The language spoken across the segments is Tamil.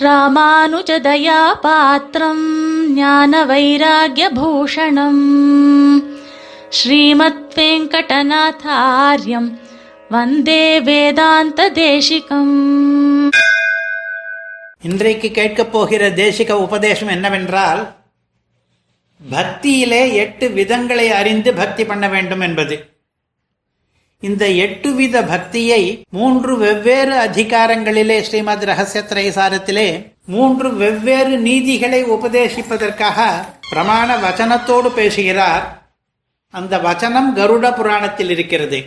ராமானுஜதயா பாத்திரம் ஞான வைராகியபூஷணம் ஸ்ரீமத் வந்தே வேதாந்த தேசிகம் இன்றைக்கு கேட்கப் போகிற தேசிக உபதேசம் என்னவென்றால் பக்தியிலே எட்டு விதங்களை அறிந்து பக்தி பண்ண வேண்டும் என்பது. இந்த எட்டு வித பக்தியை மூன்று வெவ்வேறு அதிகாரங்களிலே ஸ்ரீமத் ரகசியத்திரை சாரத்திலே மூன்று வெவ்வேறு நீதிகளை உபதேசிப்பதற்காக பிரமாண வச்சனத்தோடு பேசுகிறார். அந்த வச்சனம் கருட புராணத்தில் இருக்கிறது.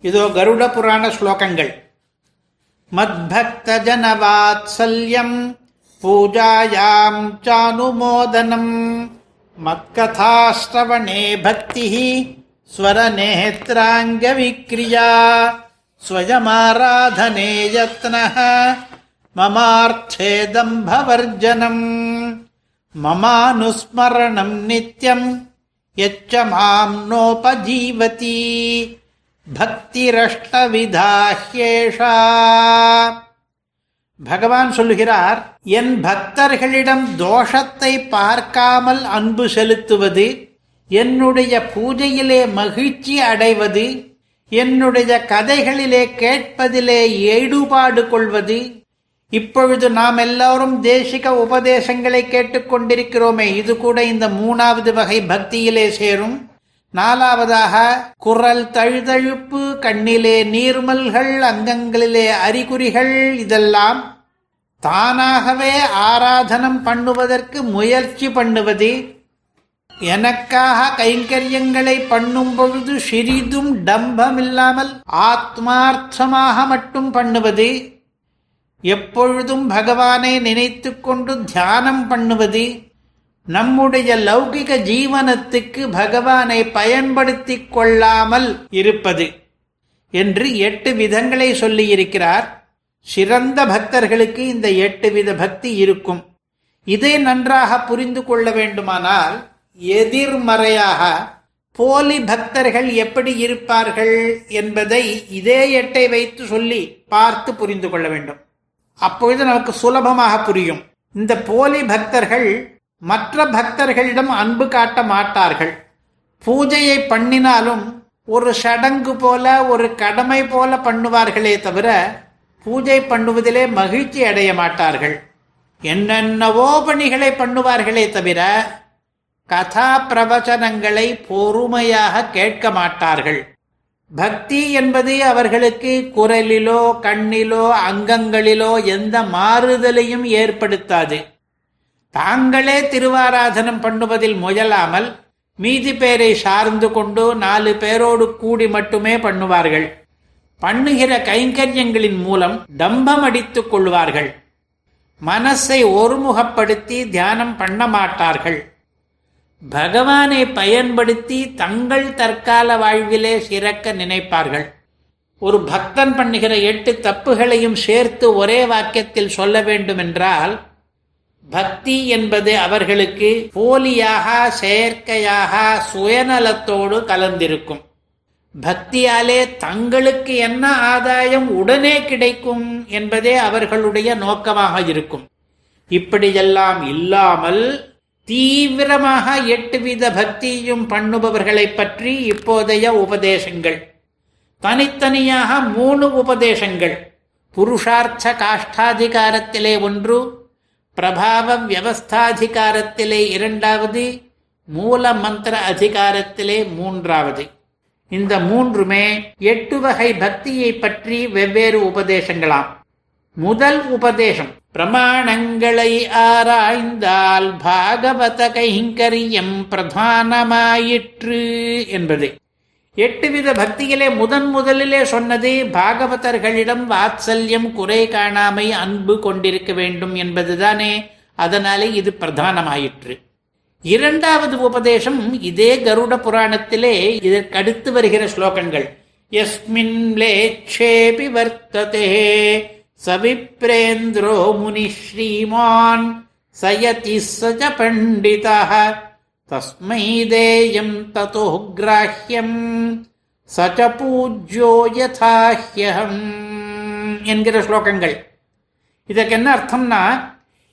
இதோ கருட புராண ஸ்லோகங்கள். மத்பக்த ஜனவாத்சல்யம் பூஜாயாம் சானுமோதனம். மத்கதாஸ்ரவணே பக்தி स्वरनेत्राङ्गविक्रिया स्वयमाराधने यत्नः ममार्थे दम्भवर्जनम् ममानुस्मरणम् नित्यम् यच्च माम् नोपजीवति பக்திரஷ்டவிதாஹ்யேஷா பகவான் சொல்லுகிறார் என் பக்தர்களிடம் தோஷத்தை பார்க்காமல் அன்பு செலுத்துவது என்னுடைய பூஜையிலே மகிழ்ச்சி அடைவது என்னுடைய கதைகளிலே கேட்பதிலே ஈடுபாடு கொள்வது இப்பொழுது நாம் எல்லாரும் தேசிக உபதேசங்களை கேட்டுக்கொண்டிருக்கிறோமே இது கூட இந்த மூணாவது வகை பக்தியிலே சேரும். நாலாவதாக குரல் தழுதழுப்பு கண்ணிலே நீர்மல்கள் அங்கங்களிலே அறிகுறிகள் இதெல்லாம் தானாகவே ஆராதனம் பண்ணுவதற்கு முயற்சி பண்ணுவது எனக்காக கைங்கரியங்களை பண்ணும் பொழுது சிறிதும் டம்பமில்லாமல் ஆத்மார்த்தமாக மட்டும் பண்ணுவது எப்பொழுதும் பகவானை நினைத்து கொண்டு தியானம் பண்ணுவது நம்முடைய லௌகிக ஜீவனத்துக்கு பகவானை பயன்படுத்தி கொள்ளாமல் இருப்பது என்று எட்டு விதங்களை சொல்லியிருக்கிறார். சிறந்த பக்தர்களுக்கு இந்த எட்டு வித பக்தி இருக்கும். இதை நன்றாக புரிந்து கொள்ள வேண்டுமானால் எதிர்மறையாக போலி பக்தர்கள் எப்படி இருப்பார்கள் என்பதை இதே எட்டை வைத்து சொல்லி பார்த்து புரிந்து கொள்ள வேண்டும். அப்பொழுது நமக்கு சுலபமாக புரியும். இந்த போலி பக்தர்கள் மற்ற பக்தர்களிடம் அன்பு காட்ட மாட்டார்கள். பூஜையை பண்ணினாலும் ஒரு சடங்கு போல ஒரு கடமை போல பண்ணுவார்களே தவிர பூஜை பண்ணுவதிலே மகிழ்ச்சி அடைய மாட்டார்கள். என்னென்னவோ பணிகளை பண்ணுவார்களே தவிர கதா பிரவச்சனங்களை பொறுமையாக கேட்க மாட்டார்கள். பக்தி என்பது அவர்களுக்கு குரலிலோ கண்ணிலோ அங்கங்களிலோ எந்த மாறுதலையும் ஏற்படுத்தாது. தாங்களே திருவாராதனம் பண்ணுவதில் முயலாமல் மீதி பேரை சார்ந்து கொண்டு நாலு பேரோடு கூடி மட்டுமே பண்ணுவார்கள். பண்ணுகிற கைங்கரியங்களின் மூலம் தம்பம் அடித்துக் கொள்வார்கள். மனசை ஒருமுகப்படுத்தி தியானம் பண்ண மாட்டார்கள். பகவானை பயன்படுத்தி தங்கள் தற்கால வாழ்விலே சிறக்க நினைப்பார்கள். ஒரு பக்தன் பண்ணுகிற எட்டு தப்புகளையும் சேர்த்து ஒரே வாக்கியத்தில் சொல்ல வேண்டும் என்றால் பக்தி என்பது அவர்களுக்கு போலியாக செயற்கையாக சுயநலத்தோடு கலந்திருக்கும். பக்தியாலே தங்களுக்கு என்ன ஆதாயம் உடனே கிடைக்கும் என்பதே அவர்களுடைய நோக்கமாக இருக்கும். இப்படியெல்லாம் இல்லாமல் தீவிரமாக எட்டு வித பக்தியும் பண்ணுபவர்களை பற்றி இப்போதைய உபதேசங்கள். தனித்தனியாக மூணு உபதேசங்கள். புருஷார்த்த காஷ்டாதிகாரத்திலே ஒன்று பிரபாவ வியவஸ்தாதிகாரத்திலே இரண்டாவது மூல மந்திர அதிகாரத்திலே மூன்றாவது. இந்த மூன்றுமே எட்டு வகை பக்தியை பற்றி வெவ்வேறு உபதேசங்களாம். முதல் உபதேசம். பிரமாணங்களை ஆராய்ந்தால் பாகவத கைங்கரியம் பிரதானமாயிற்று என்பது. எட்டு வித பக்தியிலே முதன் முதலிலே சொன்னது பாகவதர்களிடம் வாத்சல்யம் குறை காணாமை அன்பு கொண்டிருக்க வேண்டும் என்பதுதானே. அதனாலே இது பிரதானமாயிற்று. இரண்டாவது உபதேசம் இதே கருட புராணத்திலே இதற்கடுத்து வருகிற ஸ்லோகங்கள். எஸ்மின் லேட்சேபி வர்த்ததே. சவிப்ரேந்திரோ முனி ஸ்ரீமான் சயதி சஜ பண்டிதா தஸ்மை தேயம் ததோ கிராஹ்யம் சச்ச பூஜ்யோ யதாஹ்யம் என்கிற ஸ்லோகங்கள். இதற்கு என்ன அர்த்தம்னா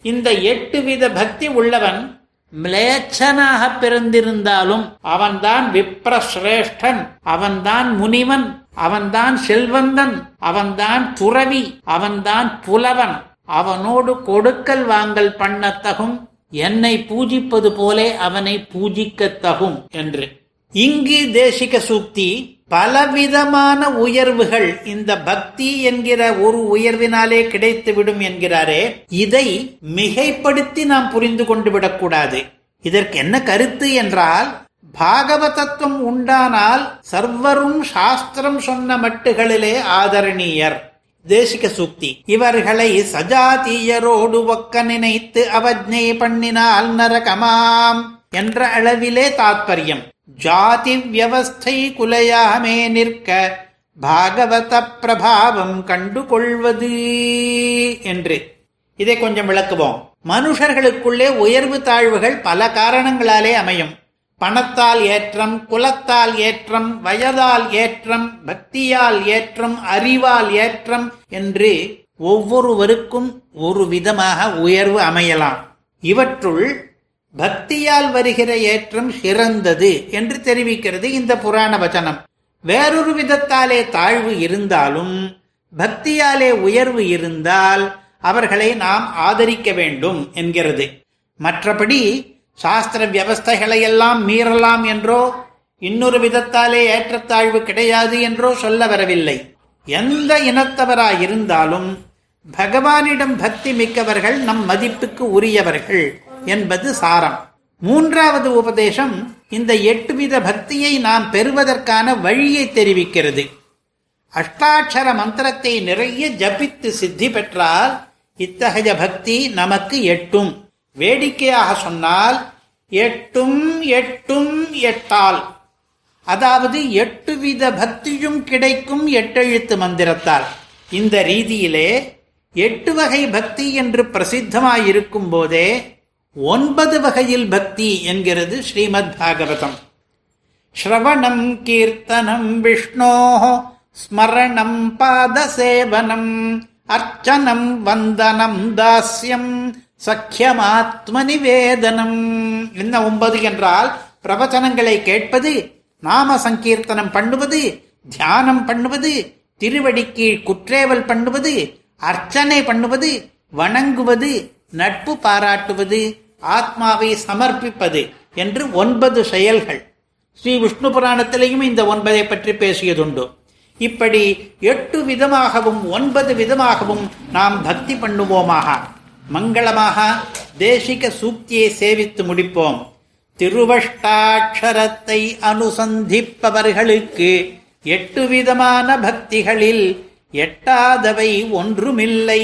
இந்த எட்டு வித பக்தி உள்ளவன் மிளேச்சனாக பிறந்திருந்தாலும் அவன்தான் விப்ரசிரேஷ்டன் அவன்தான் முனிவன் அவன்தான் செல்வந்தன் அவன்தான் துறவி அவன்தான் புலவன் அவனோடு கொடுக்கல் வாங்கல் பண்ணத்தகும் என்னை பூஜிப்பது போலே அவனை பூஜிக்கத்தகும் என்று இங்கு தேசிக சூக்தி பலவிதமான உயர்வுகள் இந்த பக்தி என்கிற ஒரு உயர்வினாலே கிடைத்துவிடும் என்கிறாரே இதை மிகைப்படுத்தி நாம் புரிந்து கொண்டு விடக்கூடாது. இதற்கு என்ன கருத்து என்றால் பாகவதத்துவம் உண்டானால் சர்வரும் சாஸ்திரம் சொன்ன மட்டுகளிலே ஆதரணீயர். தேசிக சூக்தி. இவர்களை சஜாதீயரோடு ஒக்க நினைத்து அவஜ்ஞை பண்ணினால் நரகமாம் என்ற அளவிலே தாத்பரியம். ஜாதி வியவஸ்தை குலையாமே நிற்க பாகவத பிரபாவம் கண்டு கொள்வது என்று. இதை கொஞ்சம் விளக்குவோம். மனுஷர்களுக்குள்ளே உயர்வு தாழ்வுகள் பல காரணங்களாலே அமையும். பணத்தால் ஏற்றம் குலத்தால் ஏற்றம் வயதால் ஏற்றம் பக்தியால் ஏற்றம் அறிவால் ஏற்றம் என்று ஒவ்வொருவருக்கும் ஒரு விதமாக உயர்வு அமையலாம். இவற்றுள் பக்தியால் வருகிற ஏற்றம் சிறந்தது என்று தெரிவிக்கிறது இந்த புராண வச்சனம் வேறொரு விதத்தாலே தாழ்வு இருந்தாலும் பக்தியாலே உயர்வு இருந்தால் அவர்களை நாம் ஆதரிக்க வேண்டும் என்கிறது. மற்றபடி சாஸ்திர வியவஸ்தைகளை எல்லாம் மீறலாம் என்றோ இன்னொரு விதத்தாலே ஏற்றத்தாழ்வு கிடையாது என்றோ சொல்ல வரவில்லை. எந்த இனத்தவராயிருந்தாலும் பகவானிடம் பக்தி மிக்கவர்கள் நம் மதிப்புக்கு உரியவர்கள். என்பது சாரம். மூன்றாவது உபதேசம் இந்த எட்டு வித பக்தியை நாம் பெறுவதற்கான வழியை தெரிவிக்கிறது. அஷ்டாட்சர மந்திரத்தை நிறைய ஜபித்து சித்தி பெற்றால் இத்தகைய பக்தி நமக்கு எட்டும். வேடிக்கையாக சொன்னால் எட்டும் எட்டும் எட்டால். அதாவது எட்டு வித பக்தியும் கிடைக்கும் எட்டெழுத்து மந்திரத்தால். இந்த ரீதியிலே எட்டு வகை பக்தி என்று பிரசித்தமாயிருக்கும் போதே ஒன்பது வகையில் பக்தி என்கிறது ஸ்ரீமத் பாகவதம். ஸ்ரவணம் கீர்த்தனம் விஷ்ணோ ஸ்மரணம் பாதசேவனம் அர்ச்சனம் வந்தனம் தாஸ்யம் சக்கியமாத்ம நிவேதனம் என்ன ஒன்பது என்றால் பிரவச்சனங்களை கேட்பது நாம சங்கீர்த்தனம் பண்ணுவது தியானம் பண்ணுவது திருவடிக்கு குற்றேவல் பண்ணுவது அர்ச்சனை பண்ணுவது வணங்குவது நட்பு பாராட்டுவது ஆத்மாவை சமர்ப்பிப்பது என்று ஒன்பது செயல்கள். ஸ்ரீ விஷ்ணு புராணத்திலேயும் இந்த ஒன்பதை பற்றி பேசியதுண்டு. இப்படி எட்டு விதமாகவும் ஒன்பது விதமாகவும் நாம் பக்தி பண்ணுவோமாக. மங்களமாக தேசிக சூக்தியை சேவித்து முடிப்போம். திருவஷ்டாட்சரத்தை அனுசந்திப்பவர்களுக்கு எட்டு விதமான பக்திகளில் எட்டாதவை ஒன்றுமில்லை.